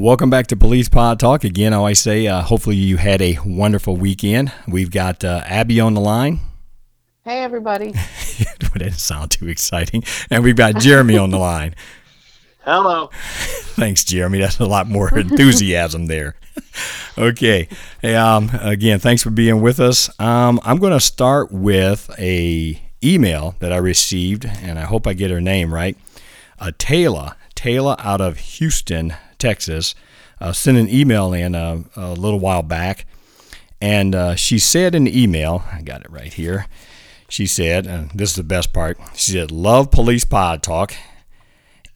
Welcome back to Police Pod Talk. Again, I always say, uh, hopefully, you had a wonderful weekend. We've got uh, Abby on the line. Hey, everybody. that didn't sound too exciting. And we've got Jeremy on the line. Hello. Thanks, Jeremy. That's a lot more enthusiasm there. okay. Hey, um, again, thanks for being with us. Um, I'm going to start with a email that I received, and I hope I get her name right. Uh, Taylor, Taylor out of Houston, Texas, uh, sent an email in a, a little while back, and uh, she said in the email, I got it right here. She said, and this is the best part. She said, "Love Police Pod Talk."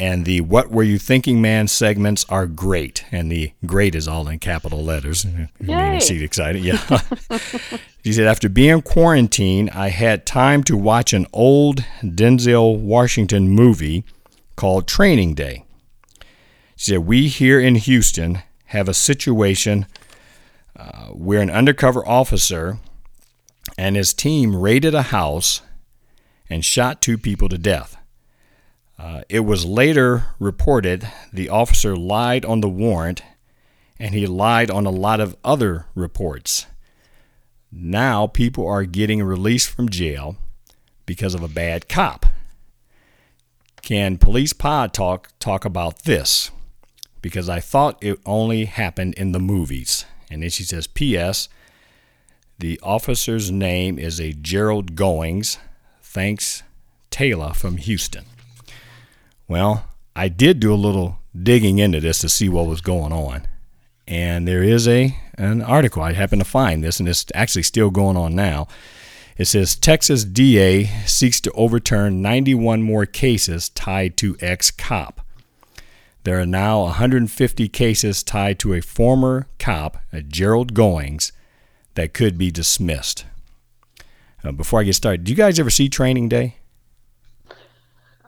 and the What Were You Thinking Man segments are great. And the great is all in capital letters. Yay. See excited? Yeah. she said, After being quarantined, I had time to watch an old Denzel Washington movie called Training Day. She said, We here in Houston have a situation uh, where an undercover officer and his team raided a house and shot two people to death. Uh, it was later reported the officer lied on the warrant and he lied on a lot of other reports. Now people are getting released from jail because of a bad cop. Can Police Pod Talk talk about this? Because I thought it only happened in the movies. And then she says, P.S. The officer's name is a Gerald Goines. Thanks, Taylor from Houston. Well, I did do a little digging into this to see what was going on. And there is a an article I happened to find this and it's actually still going on now. It says Texas DA seeks to overturn 91 more cases tied to ex-cop. There are now 150 cases tied to a former cop, a Gerald Goines, that could be dismissed. Uh, before I get started, do you guys ever see Training Day?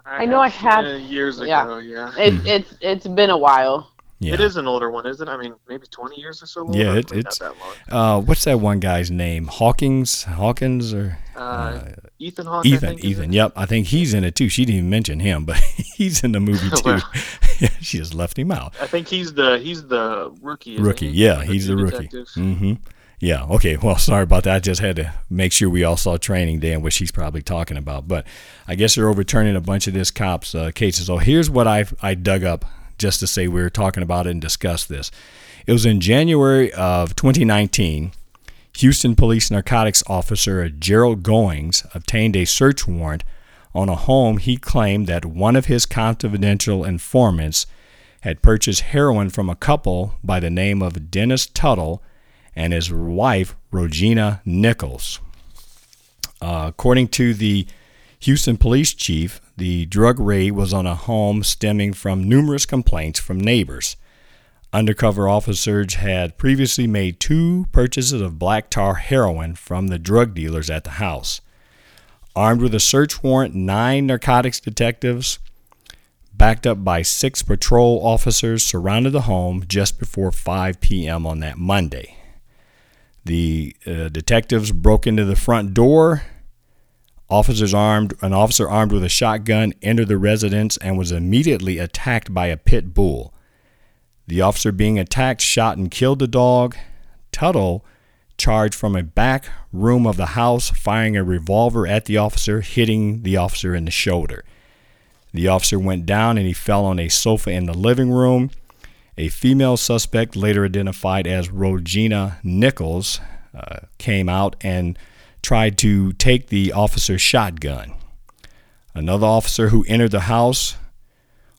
I know I have- seen it years yeah. ago. Yeah. It, Mm-hmm. It's it's been a while. Yeah. It is an older one, isn't it? I mean, maybe 20 years or so. Older? Yeah, it- it's- not that long. Uh, what's that one guy's name? Hawkins? Hawkins or Uh, Ethan Hawke. I Ethan? think, Ethan. Yep, I think he's in it too. She didn't even mention him, but he's in the movie too. Well. she just left him out. I think he's the he's the rookie. Rookie. he? Yeah, he's the rookie. Mm-hmm. Yeah. Okay. Well, sorry about that. I just had to make sure we all saw Training Day and what she's probably talking about. But I guess they're overturning a bunch of this cops' uh, cases. So here's what I I dug up just to say we were talking about it and discuss this. It was in January of 2019. Houston Police Narcotics Officer Gerald Goines obtained a search warrant on a home he claimed that one of his confidential informants had purchased heroin from a couple by the name of Dennis Tuttle and his wife, Regina Nichols. Uh, according to the Houston police chief, the drug raid was on a home stemming from numerous complaints from neighbors. Undercover officers had previously made two purchases of black tar heroin from the drug dealers at the house. Armed with a search warrant, nine narcotics detectives, backed up by six patrol officers, surrounded the home just before 5 p.m. on that Monday. The uh, detectives broke into the front door. Officers armed, an officer armed with a shotgun entered the residence and was immediately attacked by a pit bull. The officer being attacked shot and killed the dog. Tuttle charged from a back room of the house, firing a revolver at the officer, hitting the officer in the shoulder. The officer went down and he fell on a sofa in the living room. A female suspect, later identified as Regina Nichols, uh, came out and tried to take the officer's shotgun. Another officer who entered the house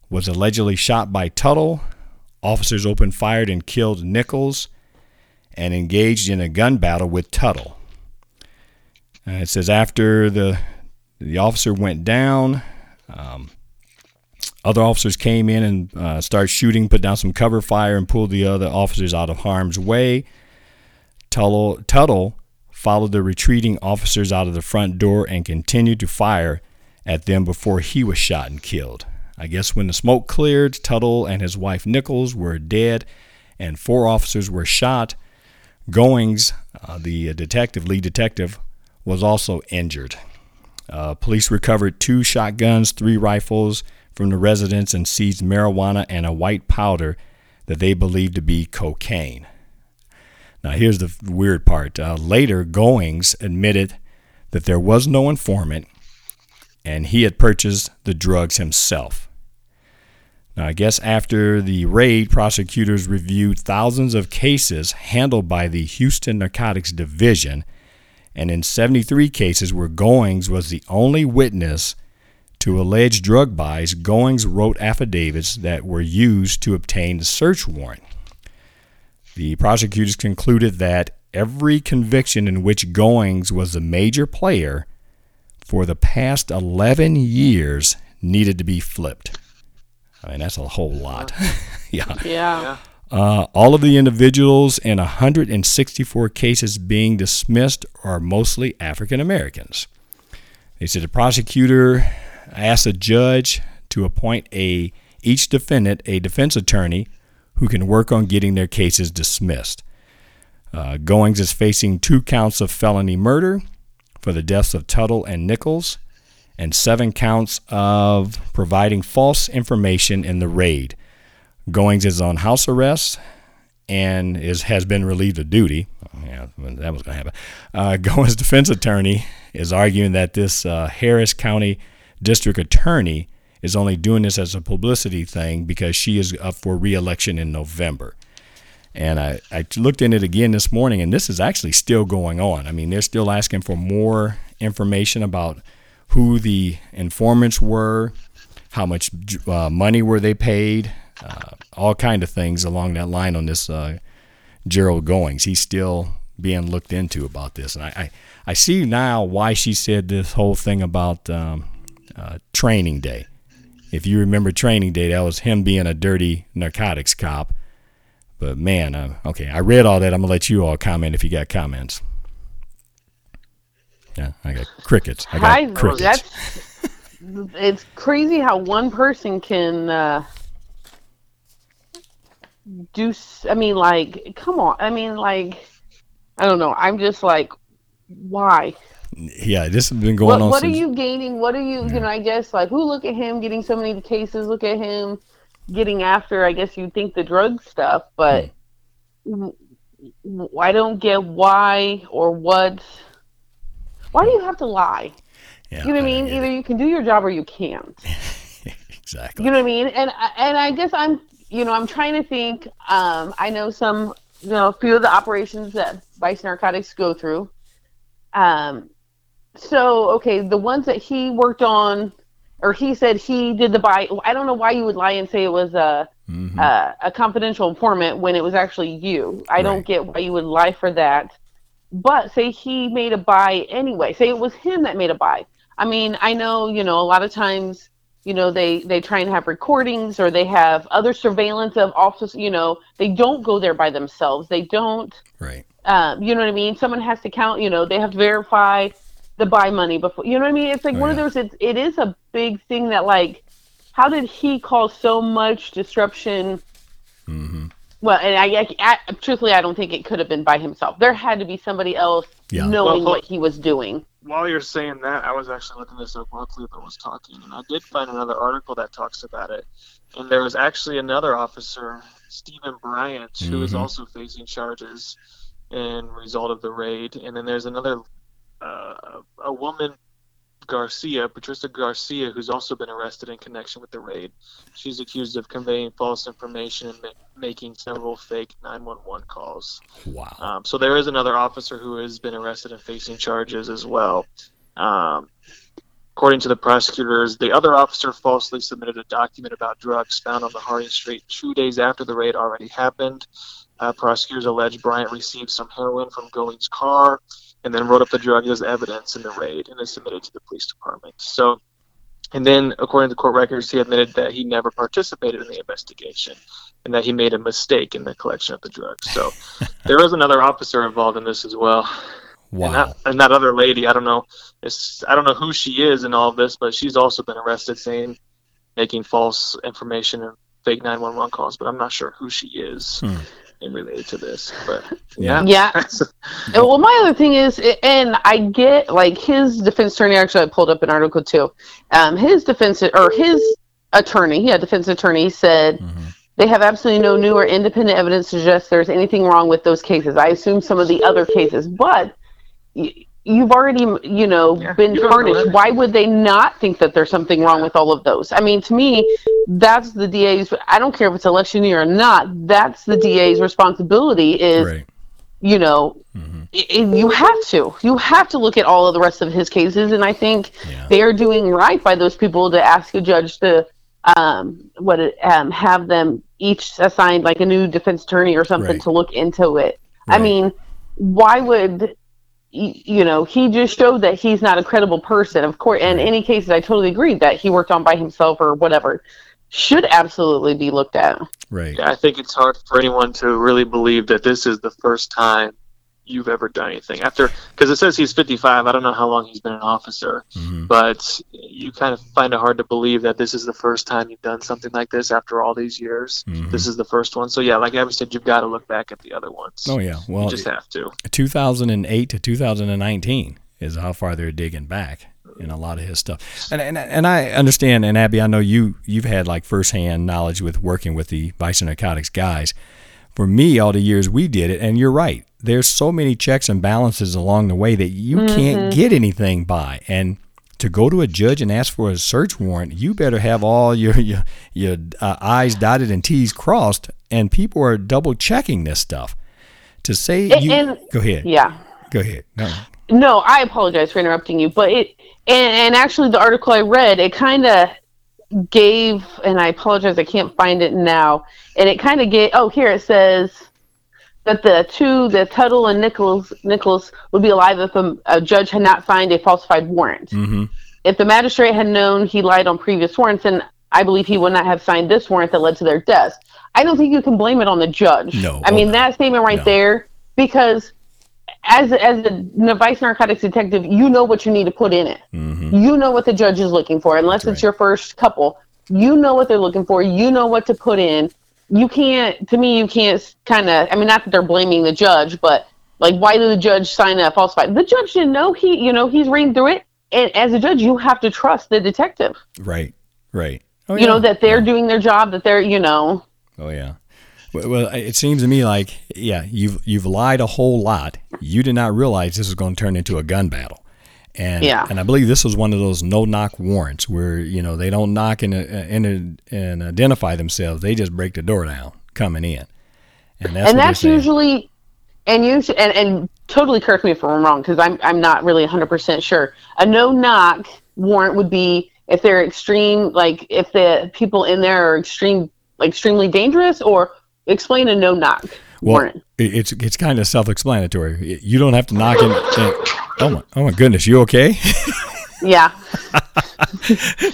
was allegedly shot by Tuttle. Officers opened fire and killed Nichols and engaged in a gun battle with Tuttle. Uh, it says after the the officer went down, um, other officers came in and uh, started shooting, put down some cover fire, and pulled the other officers out of harm's way. Tuttle, Tuttle followed the retreating officers out of the front door and continued to fire at them before he was shot and killed. I guess when the smoke cleared, Tuttle and his wife Nichols were dead, and four officers were shot. Goines, uh, the detective, lead detective, was also injured. Uh, police recovered two shotguns, three rifles from the residence, and seized marijuana and a white powder that they believed to be cocaine. Now, here's the weird part. Uh, later, Goines admitted that there was no informant and he had purchased the drugs himself. Now, I guess after the raid, prosecutors reviewed thousands of cases handled by the Houston Narcotics Division, and in 73 cases where Goines was the only witness to alleged drug buys, Goines wrote affidavits that were used to obtain the search warrant. The prosecutors concluded that every conviction in which Goines was a major player for the past 11 years needed to be flipped. I mean, that's a whole lot. yeah. Yeah. Uh, all of the individuals in 164 cases being dismissed are mostly African Americans. They said the prosecutor asked a judge to appoint a each defendant a defense attorney who can work on getting their cases dismissed. Uh, Goines is facing two counts of felony murder for the deaths of Tuttle and Nichols, and seven counts of providing false information in the raid. Goines is on house arrest and is has been relieved of duty. Yeah, that was going to happen. Uh, Goines' defense attorney is arguing that this uh, Harris County District Attorney is only doing this as a publicity thing because she is up for reelection in November. And I, I looked in it again this morning, and this is actually still going on. I mean, they're still asking for more information about who the informants were, how much uh, money were they paid, uh, all kind of things along that line on this uh, Gerald Goines. He's still being looked into about this, and I, I, I see now why she said this whole thing about um, uh, training day. If you remember training day, that was him being a dirty narcotics cop but man, uh, okay, I read all that. I'm gonna let you all comment if you got comments. Yeah, I got crickets. I got I, crickets. That's, it's crazy how one person can uh, do. I mean, like, come on. I mean, like, I don't know. I'm just like, why? Yeah, this has been going what, on. What since, are you gaining? What are you? Yeah. You know, I guess like, who look at him getting so many cases? Look at him getting after, I guess you'd think the drug stuff, but hmm. I don't get why or what. Why do you have to lie? Yeah, you know what I mean? Either you can do your job or you can't. exactly. You know what I mean? And and I guess I'm, you know, I'm trying to think. Um, I know some, you know, a few of the operations that Vice Narcotics go through. Um, so okay, the ones that he worked on or he said he did the buy. I don't know why you would lie and say it was a mm-hmm. a, a, confidential informant when it was actually you. I right. don't get why you would lie for that. But say he made a buy anyway. Say it was him that made a buy. I mean, I know you know a lot of times you know they they try and have recordings or they have other surveillance of officers. You know they don't go there by themselves. They don't. Right. Um, you know what I mean? Someone has to count. You know they have to verify the buy money before. You know what I mean? It's like oh, one yeah. of those. It, it is a big thing that like, how did he cause so much disruption? Mm-hmm. Well, and I, I, I, truthfully, I don't think it could have been by himself. There had to be somebody else yeah. knowing well, what he was doing. While you're saying that, I was actually looking at this up while Cleveland was talking, and I did find another article that talks about it. And there was actually another officer, Stephen Bryant, mm-hmm. who is mm-hmm. also facing charges in result of the raid. And then there's another uh, a woman, Garcia, Patricia Garcia, who's also been arrested in connection with the raid. She's accused of conveying false information and ma- making several fake 911 calls. Wow. Um, so there is another officer who has been arrested and facing charges as well. Um, according to the prosecutors, the other officer falsely submitted a document about drugs found on the Harding Street two days after the raid already happened. Uh, prosecutors allege Bryant received some heroin from Goines' car and then wrote up the drug as evidence in the raid and then submitted to the police department. So And then, according to court records, he admitted that he never participated in the investigation and that he made a mistake in the collection of the drugs. So there was another officer involved in this as well. Wow. And that, and that other lady, I don't know, it's, I don't know who she is in all of this, but she's also been arrested saying making false information and fake 911 calls, but I'm not sure who she is Hmm. In related to this. But yeah, Yeah. Uh, Well, my other thing is, and I get like his defense attorney. Actually, I pulled up an article too. Um, his defense or his attorney, yeah, defense attorney said Mhm. they have absolutely no new or independent evidence to suggest there's anything wrong with those cases. I assume some of the other cases, but y- you've already, you know, Yeah, been you tarnished. Why would they not think that there's something wrong with all of those? I mean, to me, that's the DA's. I don't care if it's election year or not. That's the DA's responsibility. Is Right. you know, Mhm. i i- you have to. You have to look at all of the rest of his cases, and I think Yeah. they are doing right by those people to ask a judge to um, what it, um, have them each assigned like a new defense attorney or something Right. to look into it. I mean, why would y- you know? He just showed that he's not a credible person. Of course, in any cases, I totally agree that he worked on by himself or whatever should absolutely be looked at. Right. Yeah, I think it's hard for anyone to really believe that this is the first time you've ever done anything after because it says he's 55 i don't know how long he's been an officer Mhm. but you kind of find it hard to believe that this is the first time you've done something like this after all these years Mhm. this is the first one so yeah like Abby said you've got to look back at the other ones Oh yeah. Well, you just have to 2008 to 2019 is how far they're digging back in a lot of his stuff. And and, and I understand. And Abby, I know you you've had like firsthand knowledge with working with the Vice Narcotics guys. For me, all the years we did it, and you're right. There's so many checks and balances along the way that you can't get anything by. And to go to a judge and ask for a search warrant, you better have all your your, your uh, I's dotted and T's crossed. And people are double checking this stuff. To say And- you and- go ahead, Yeah. go ahead. No. No, I apologize for interrupting you, but it and, and actually the article I read it kind of gave, and I apologize I can't find it now, and it kind of gave. Oh, here it says that the two, the Tuttle and Nichols, Nichols would be alive if a, a judge had not signed a falsified warrant. Mm-hmm. If the magistrate had known he lied on previous warrants, then I believe he would not have signed this warrant that led to their deaths. I don't think you can blame it on the judge. No, I oh, mean that statement right No. there because as as a vice narcotics detective, you know what you need to put in it. Mm-hmm. You know what the judge is looking for, unless That's it's right. your first couple. You know what they're looking for. You know what to put in. You can't. To me, you can't kind of. I mean, not that they're blaming the judge, but like, why did the judge sign a falsified? The judge didn't know. He, you know, he's reading through it, and as a judge, you have to trust the detective. Right. Right. Oh, You know that they're Yeah. doing their job. That they're, you know, Oh yeah. Well, it seems to me like yeah, you've you've lied a whole lot. You did not realize this was going to turn into a gun battle. And Yeah. and I believe this was one of those no knock warrants where you know they don't knock and uh, and, and identify themselves. They just break the door down coming in. And that's and that's usually and you and, and totally correct me if I'm wrong because I'm I'm not really 100 percent sure. A no knock warrant would be if they're extreme, like if the people in there are extreme, like extremely dangerous, or explain a no knock Well, warrant. it's it's kind of self-explanatory. You don't have to knock in. oh my, oh my goodness, you okay? Yeah,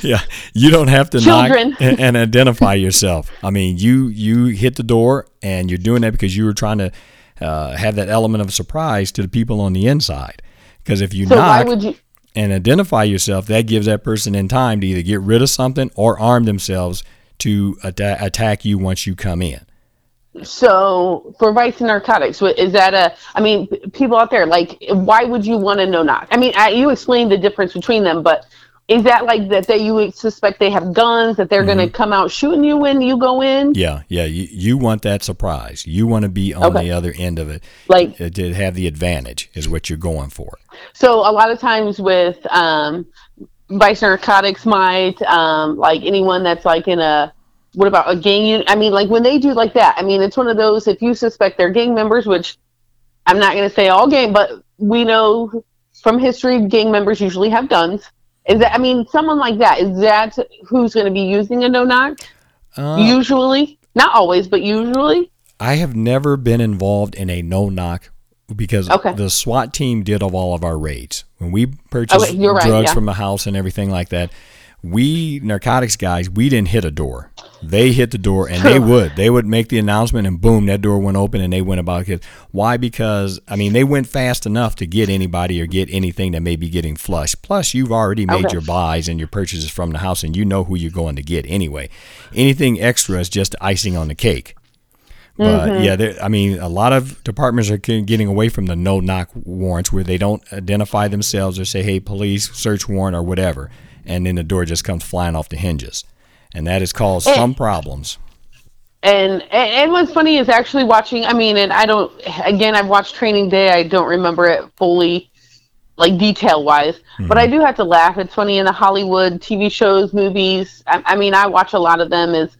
yeah, you don't have to Children. knock and, identify yourself. I mean, you you hit the door, and you're doing that because you were trying to uh, have that element of surprise to the people on the inside. Because if you so knock you? and identify yourself, that gives that person in time to either get rid of something or arm themselves to atta- attack you once you come in. So for vice and narcotics, is that a? I mean, people out there, like, why would you want to know knock? I mean, I, you explained the difference between them, but is that like that? That you suspect they have guns, that they're going to come out shooting you when you go in? Mm-hmm. Yeah, yeah. You, you want that surprise. You want to be on Okay. the other end of it. Like, uh, To have the advantage is what you're going for. So a lot of times with um, vice narcotics might um, like anyone that's like in a what about a gang unit? I mean, like when they do like that. I mean, it's one of those if you suspect they're gang members, which I'm not going to say all gang, but we know from history gang members usually have guns. Is that? I mean, someone like that is that who's going to be using a no knock? Uh, usually, not always, but usually. I have never been involved in a no knock because Okay. the SWAT team did of all of our raids. When we purchased Okay, right, drugs yeah. from a house and everything like that, we narcotics guys, we didn't hit a door. They hit the door, and they would. They would make the announcement, and boom, that door went open, and they went about it. Why? Because I mean, they went fast enough to get anybody or get anything that may be getting flushed. Plus, you've already made Okay. your buys and your purchases from the house, and you know who you're going to get anyway. Anything extra is just icing on the cake. But Mm-hmm. yeah, there- I mean, a lot of departments are getting away from the no knock warrants where they don't identify themselves or say, "Hey, police, search warrant" or whatever, and then the door just comes flying off the hinges, and that has caused Eh. some problems. And, and and what's funny is actually watching. I mean, and I don't. Again, I've watched Training Day. I don't remember it fully, like detail wise. But I do have to laugh. It's funny in the Hollywood TV shows, movies. I, I mean, I watch a lot of them. Is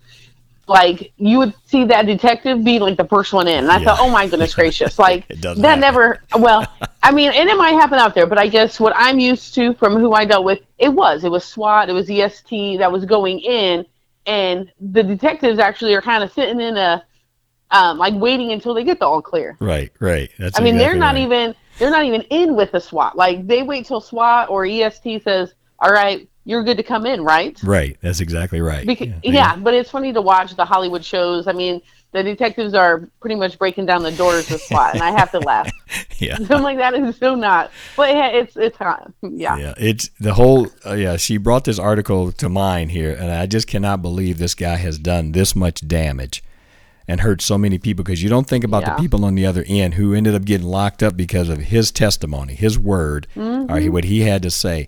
like you would see that detective be like the first one in, and I Yeah. thought, oh my goodness gracious, like that happen. never. Well, I mean, and it might happen out there, but I guess what I'm used to from who I dealt with, it was it was SWAT, it was EST that was going in, and the detectives actually are kind of sitting in a um, like waiting until they get the all clear. Right, right. That's. I mean, they're not right. even they're not even in with the SWAT. Like they wait till SWAT or EST says, "All right, you're good to come in," right? Right. That's exactly right. Because, Yeah, yeah, but it's funny to watch the Hollywood shows. I mean, the detectives are pretty much breaking down the doors with SWAT, and I have to laugh. yeah. I'm like, that is so not. But yeah, it's it's hot. Yeah. Yeah, it's the whole. Uh, yeah, she brought this article to mind here, and I just cannot believe this guy has done this much damage and hurt so many people. Because you don't think about Yeah. the people on the other end who ended up getting locked up because of his testimony, his word, or what he had to say.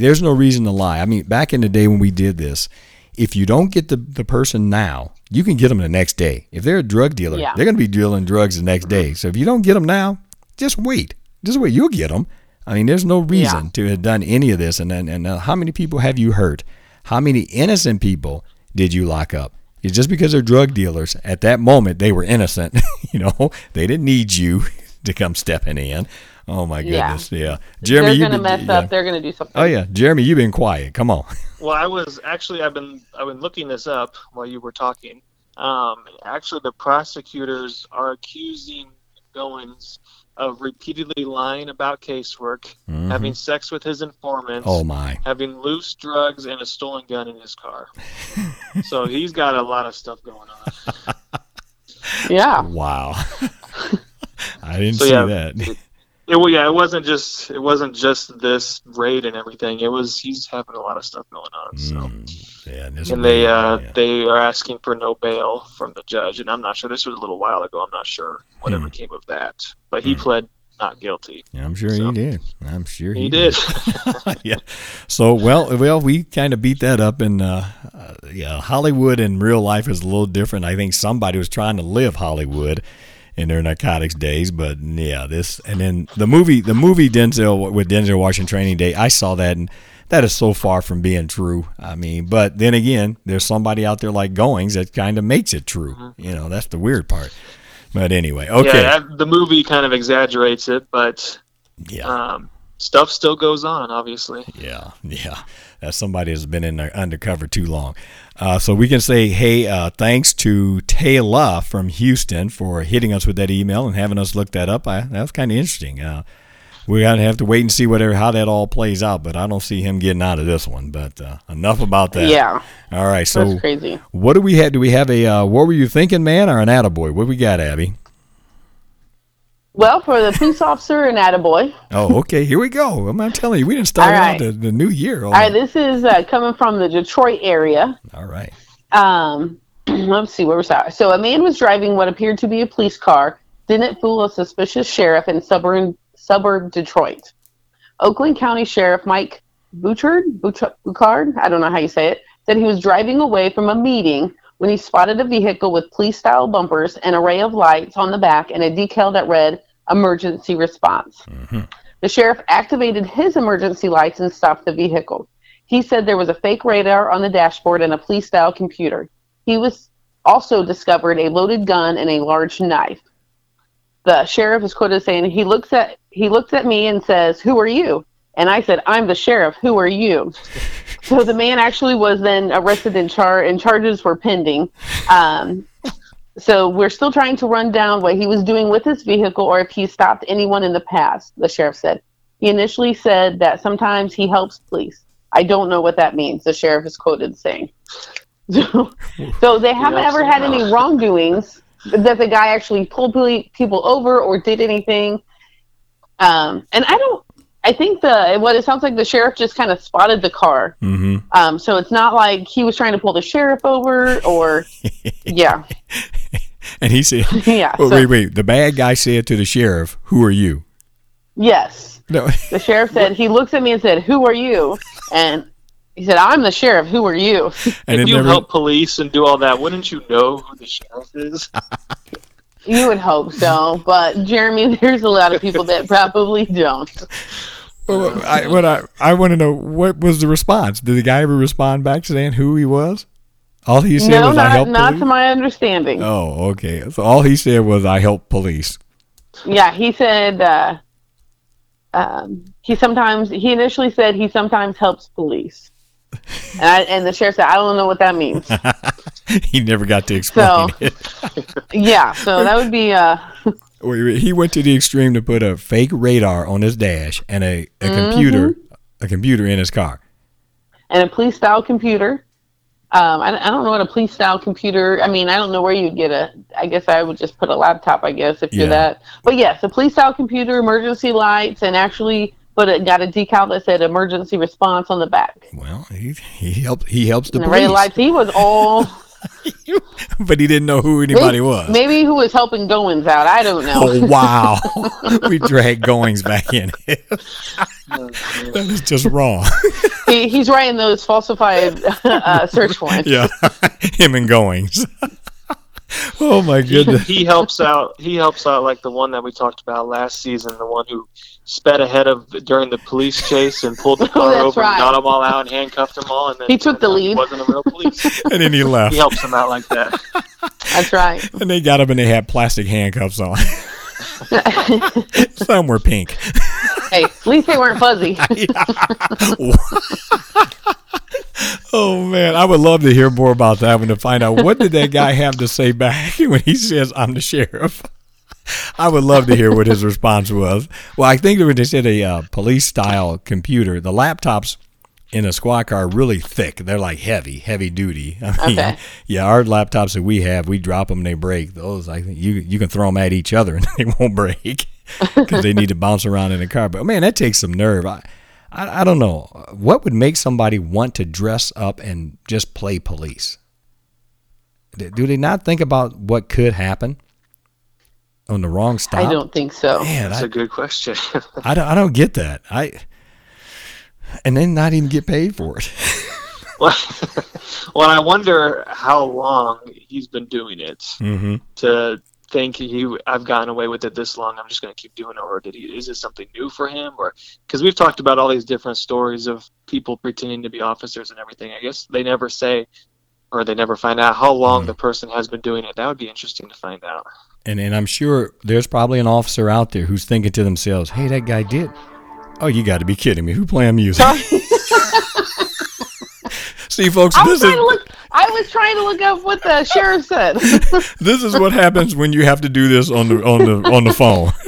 There's no reason to lie. I mean, back in the day when we did this, if you don't get the, the person now, you can get them the next day. If they're a drug dealer, Yeah. they're going to be dealing drugs the next day. So if you don't get them now, just wait. Just wait. You'll get them. I mean, there's no reason Yeah. to have done any of this. And then, and uh, how many people have you hurt? How many innocent people did you lock up? It's just because they're drug dealers. At that moment, they were innocent. you know, they didn't need you to come stepping in. Oh my goodness, yeah. Jeremy, they're gonna been- mess yeah. up. They're gonna do something. Oh yeah, Jeremy, you've been quiet. Come on. Well, I was actually I've been I've been looking this up while you were talking. Um, actually, the prosecutors are accusing Goines of repeatedly lying about casework, Mhm. having sex with his informants, Oh my. having loose drugs, and a stolen gun in his car. so he's got a lot of stuff going on. Yeah. Wow. I didn't So see yeah, that. It, well, yeah, it wasn't just it wasn't just this raid and everything. It was he's having a lot of stuff going on. So. Mm, yeah, and, and they uh, yeah. they are asking for no bail from the judge, and I'm not sure. This was a little while ago. I'm not sure whatever Hmm. came of that, but he Hmm. pled not guilty. Yeah, I'm sure so- he did. I'm sure he, He did. yeah. So well, well, we kind of beat that up, and uh, uh, yeah, Hollywood in real life is a little different. I think somebody was trying to live Hollywood in their narcotics days, but yeah, this and then the movie, the movie Denzel with Denzel Washington Training Day. I saw that, and that is so far from being true. I mean, but then again, there's somebody out there like Goines that kind of makes it true. You know, that's the weird part. But anyway, okay, Yeah, the movie kind of exaggerates it, but yeah. um, stuff still goes on. Obviously, Yeah, yeah. That's somebody that's been in there undercover too long. Uh, so we can say, hey, uh, thanks to Taylor from Houston for hitting us with that email and having us look that up. I, that was kind of interesting. Uh, we're gonna have to wait and see whatever how that all plays out, but I don't see him getting out of this one. But uh, enough about that. Yeah. All right. So That's crazy. what do we have? Do we have a uh, what were you thinking, man, or an attaboy? What we got, Abby? Well, for the police officer and attaboy. Oh, okay. Here we go. I'm, I'm telling you, we didn't start All out the, the new year. All right, this is uh, coming from the Detroit area. all right. Um, let's see where was that? So a man was driving what appeared to be a police car. Didn't fool a suspicious sheriff in suburban suburb Detroit. Oakland County Sheriff Mike Bouchard, Bouchard, I don't know how you say it, said he was driving away from a meeting when he spotted a vehicle with police-style bumpers, an array of lights on the back, and a decal that read "Emergency Response." Mhm. The sheriff activated his emergency lights and stopped the vehicle. He said there was a fake radar on the dashboard and a police style computer. He was also discovered a loaded gun and a large knife. The sheriff is quoted as saying, He looks at he looks at me and says, Who are you? And I said, I'm the sheriff, who are you? so the man actually was then arrested and char and charges were pending. Um, so we're still trying to run down what he was doing with his vehicle or if he stopped anyone in the past, the sheriff said. He initially said that sometimes he helps police. I don't know what that means. The sheriff is quoted saying. So, so they haven't ever had any wrongdoings that the guy actually pulled people over or did anything. Um, and I don't. I think the what it sounds like the sheriff just kind of spotted the car. Mm-hmm. Um, so it's not like he was trying to pull the sheriff over or yeah, And he said, yeah. oh, so- wait, wait. The bad guy said to the sheriff, Who are you? Yes. No. The sheriff said he looks at me and said, "Who are you?" And he said, "I'm the sheriff. Who are you?" And if you never, help police and do all that, wouldn't you know who the sheriff is? You would hope so, but Jeremy, there's a lot of people that probably don't. Well, I, what I, I want to know, what was the response? Did the guy ever respond back saying who he was? All he said no, was, I not help not police? to my understanding. Oh, okay. So all he said was, I help police. Yeah, he said uh, um, he sometimes he initially said he sometimes helps police, and I, and the sheriff said, "I don't know what that means." he never got to explain So- it. yeah, so that would be uh, He went to the extreme to put a fake radar on his dash and a, a Mm-hmm. computer, a computer in his car. and a police style computer. Um, I, I don't know what a police style computer. I mean, I don't know where you'd get a. I guess I would just put a laptop. I guess if you're that. But yes, a police style computer, emergency lights, and actually, but it got a decal that said emergency response on the back. Well, he he helped he helps the And police, lights. He was all. but he didn't know who anybody maybe, was. Maybe who was helping Goines out. I don't know. Oh wow, we dragged Goines back in. that is just wrong. he, he's writing those falsified uh, search warrants. yeah, him and Goines. Oh my goodness. he helps out. He helps out like the one that we talked about last season, the one who sped ahead of during the police chase and pulled the oh, car Oh, over, right. and got them all out, and handcuffed them all, and then He took the lead. Wasn't a real police. And then he left. he helps them out like that. That's right. And they got him and they had plastic handcuffs on. Some were pink. hey, at least they weren't fuzzy. Oh man, I would love to hear more about that one to find out what did that guy have to say back when he says I'm the sheriff. I would love to hear what his response was. Well, I think when they said a uh, police style computer, the laptops in a squad car are really thick. They're like heavy, heavy duty. I mean, Okay. yeah, our laptops that we have, we drop them, and they break. Those, I think you you can throw them at each other and they won't break because they need to bounce around in the car. But man, that takes some nerve. I, I, I don't know what would make somebody want to dress up and just play police. Do do they not think about what could happen on the wrong stop? I don't think so. Man, That's I, a good question. I don't. I don't get that. I and then not even get paid for it. well, well, I wonder how long he's been doing it Mm-hmm. to think he I've gotten away with it this long. I'm just going to keep doing it, or did he? Is this something new for him? Or because we've talked about all these different stories of people pretending to be officers and everything. I guess they never say, or they never find out how long Mhm. the person has been doing it. That would be interesting to find out. And and I'm sure there's probably an officer out there who's thinking to themselves, "Hey, that guy did." Oh, you got to be kidding me! Who playing music? See, folks, I was this is look. I was trying to look up what the sheriff said. this is what happens when you have to do this on the on the on the phone.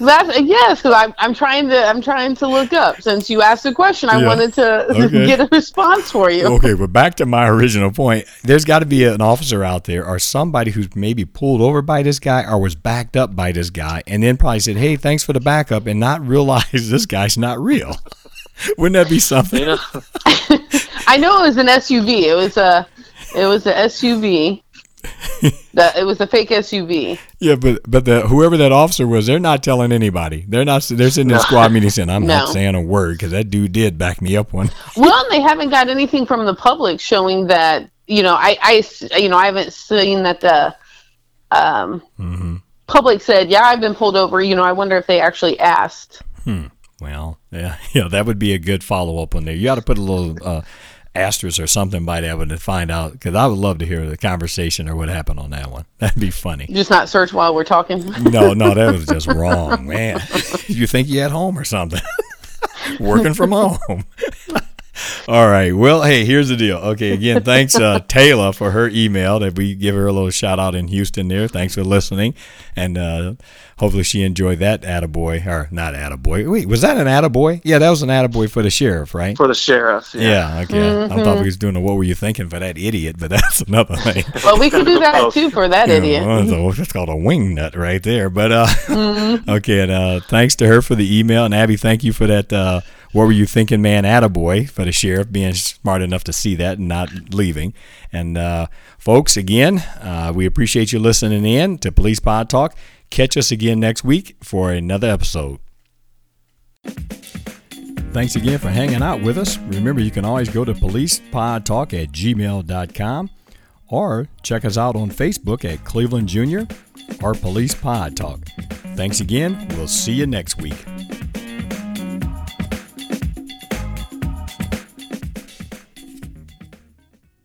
That's yes, because I'm I'm trying to I'm trying to look up. Since you asked the question, I Yeah. wanted to Okay. get a response for you. okay, but back to my original point. There's got to be an officer out there or somebody who's maybe pulled over by this guy or was backed up by this guy and then probably said, "Hey, thanks for the backup," and not realize this guy's not real. Wouldn't that be something? You know, I know it was an SUV. It was a it was a SUV. that it was a fake SUV. Yeah, but but the whoever that officer was, they're not telling anybody. They're not. They're sitting in the squad meeting saying, "I'm not saying a word because that dude did back me up one." Well, and they haven't got anything from the public showing that you know I I you know I haven't seen that the um hmm public said yeah I've been pulled over. You know I wonder if they actually asked. Hmm. Well, yeah, yeah, that would be a good follow up on there. You got to put a little uh, asterisk or something by that one to find out because I would love to hear the conversation or what happened on that one. That'd be funny. Just not search while we're talking. No, no, that was just wrong, man. You think you at home or something? Working from home. All right. Well, hey, here's the deal. Okay, again, thanks uh, Taylor for her email that we give her a little shout out in Houston there. Thanks for listening, and uh, hopefully she enjoyed that attaboy or not attaboy. Wait, was that an attaboy? Yeah, that was an attaboy for the sheriff, right? For the sheriff. Yeah. yeah okay. Mm-hmm. I thought we was doing a what were you thinking for that idiot, but that's another thing. well, we could do that too for that idiot. Know, that's called a wing nut right there. But uh, mm-hmm. okay, and uh, thanks to her for the email, and Abby, thank you for that. Uh, what were you thinking, man? Attaboy for the sheriff being smart enough to see that and not leaving. And uh, folks, again, uh, we appreciate you listening in to Police Pod Talk. Catch us again next week for another episode. Thanks again for hanging out with us. Remember, you can always go to policepodtalk at gmail.com or check us out on Facebook at Cleveland Junior or Police Pod Talk. Thanks again. We'll see you next week.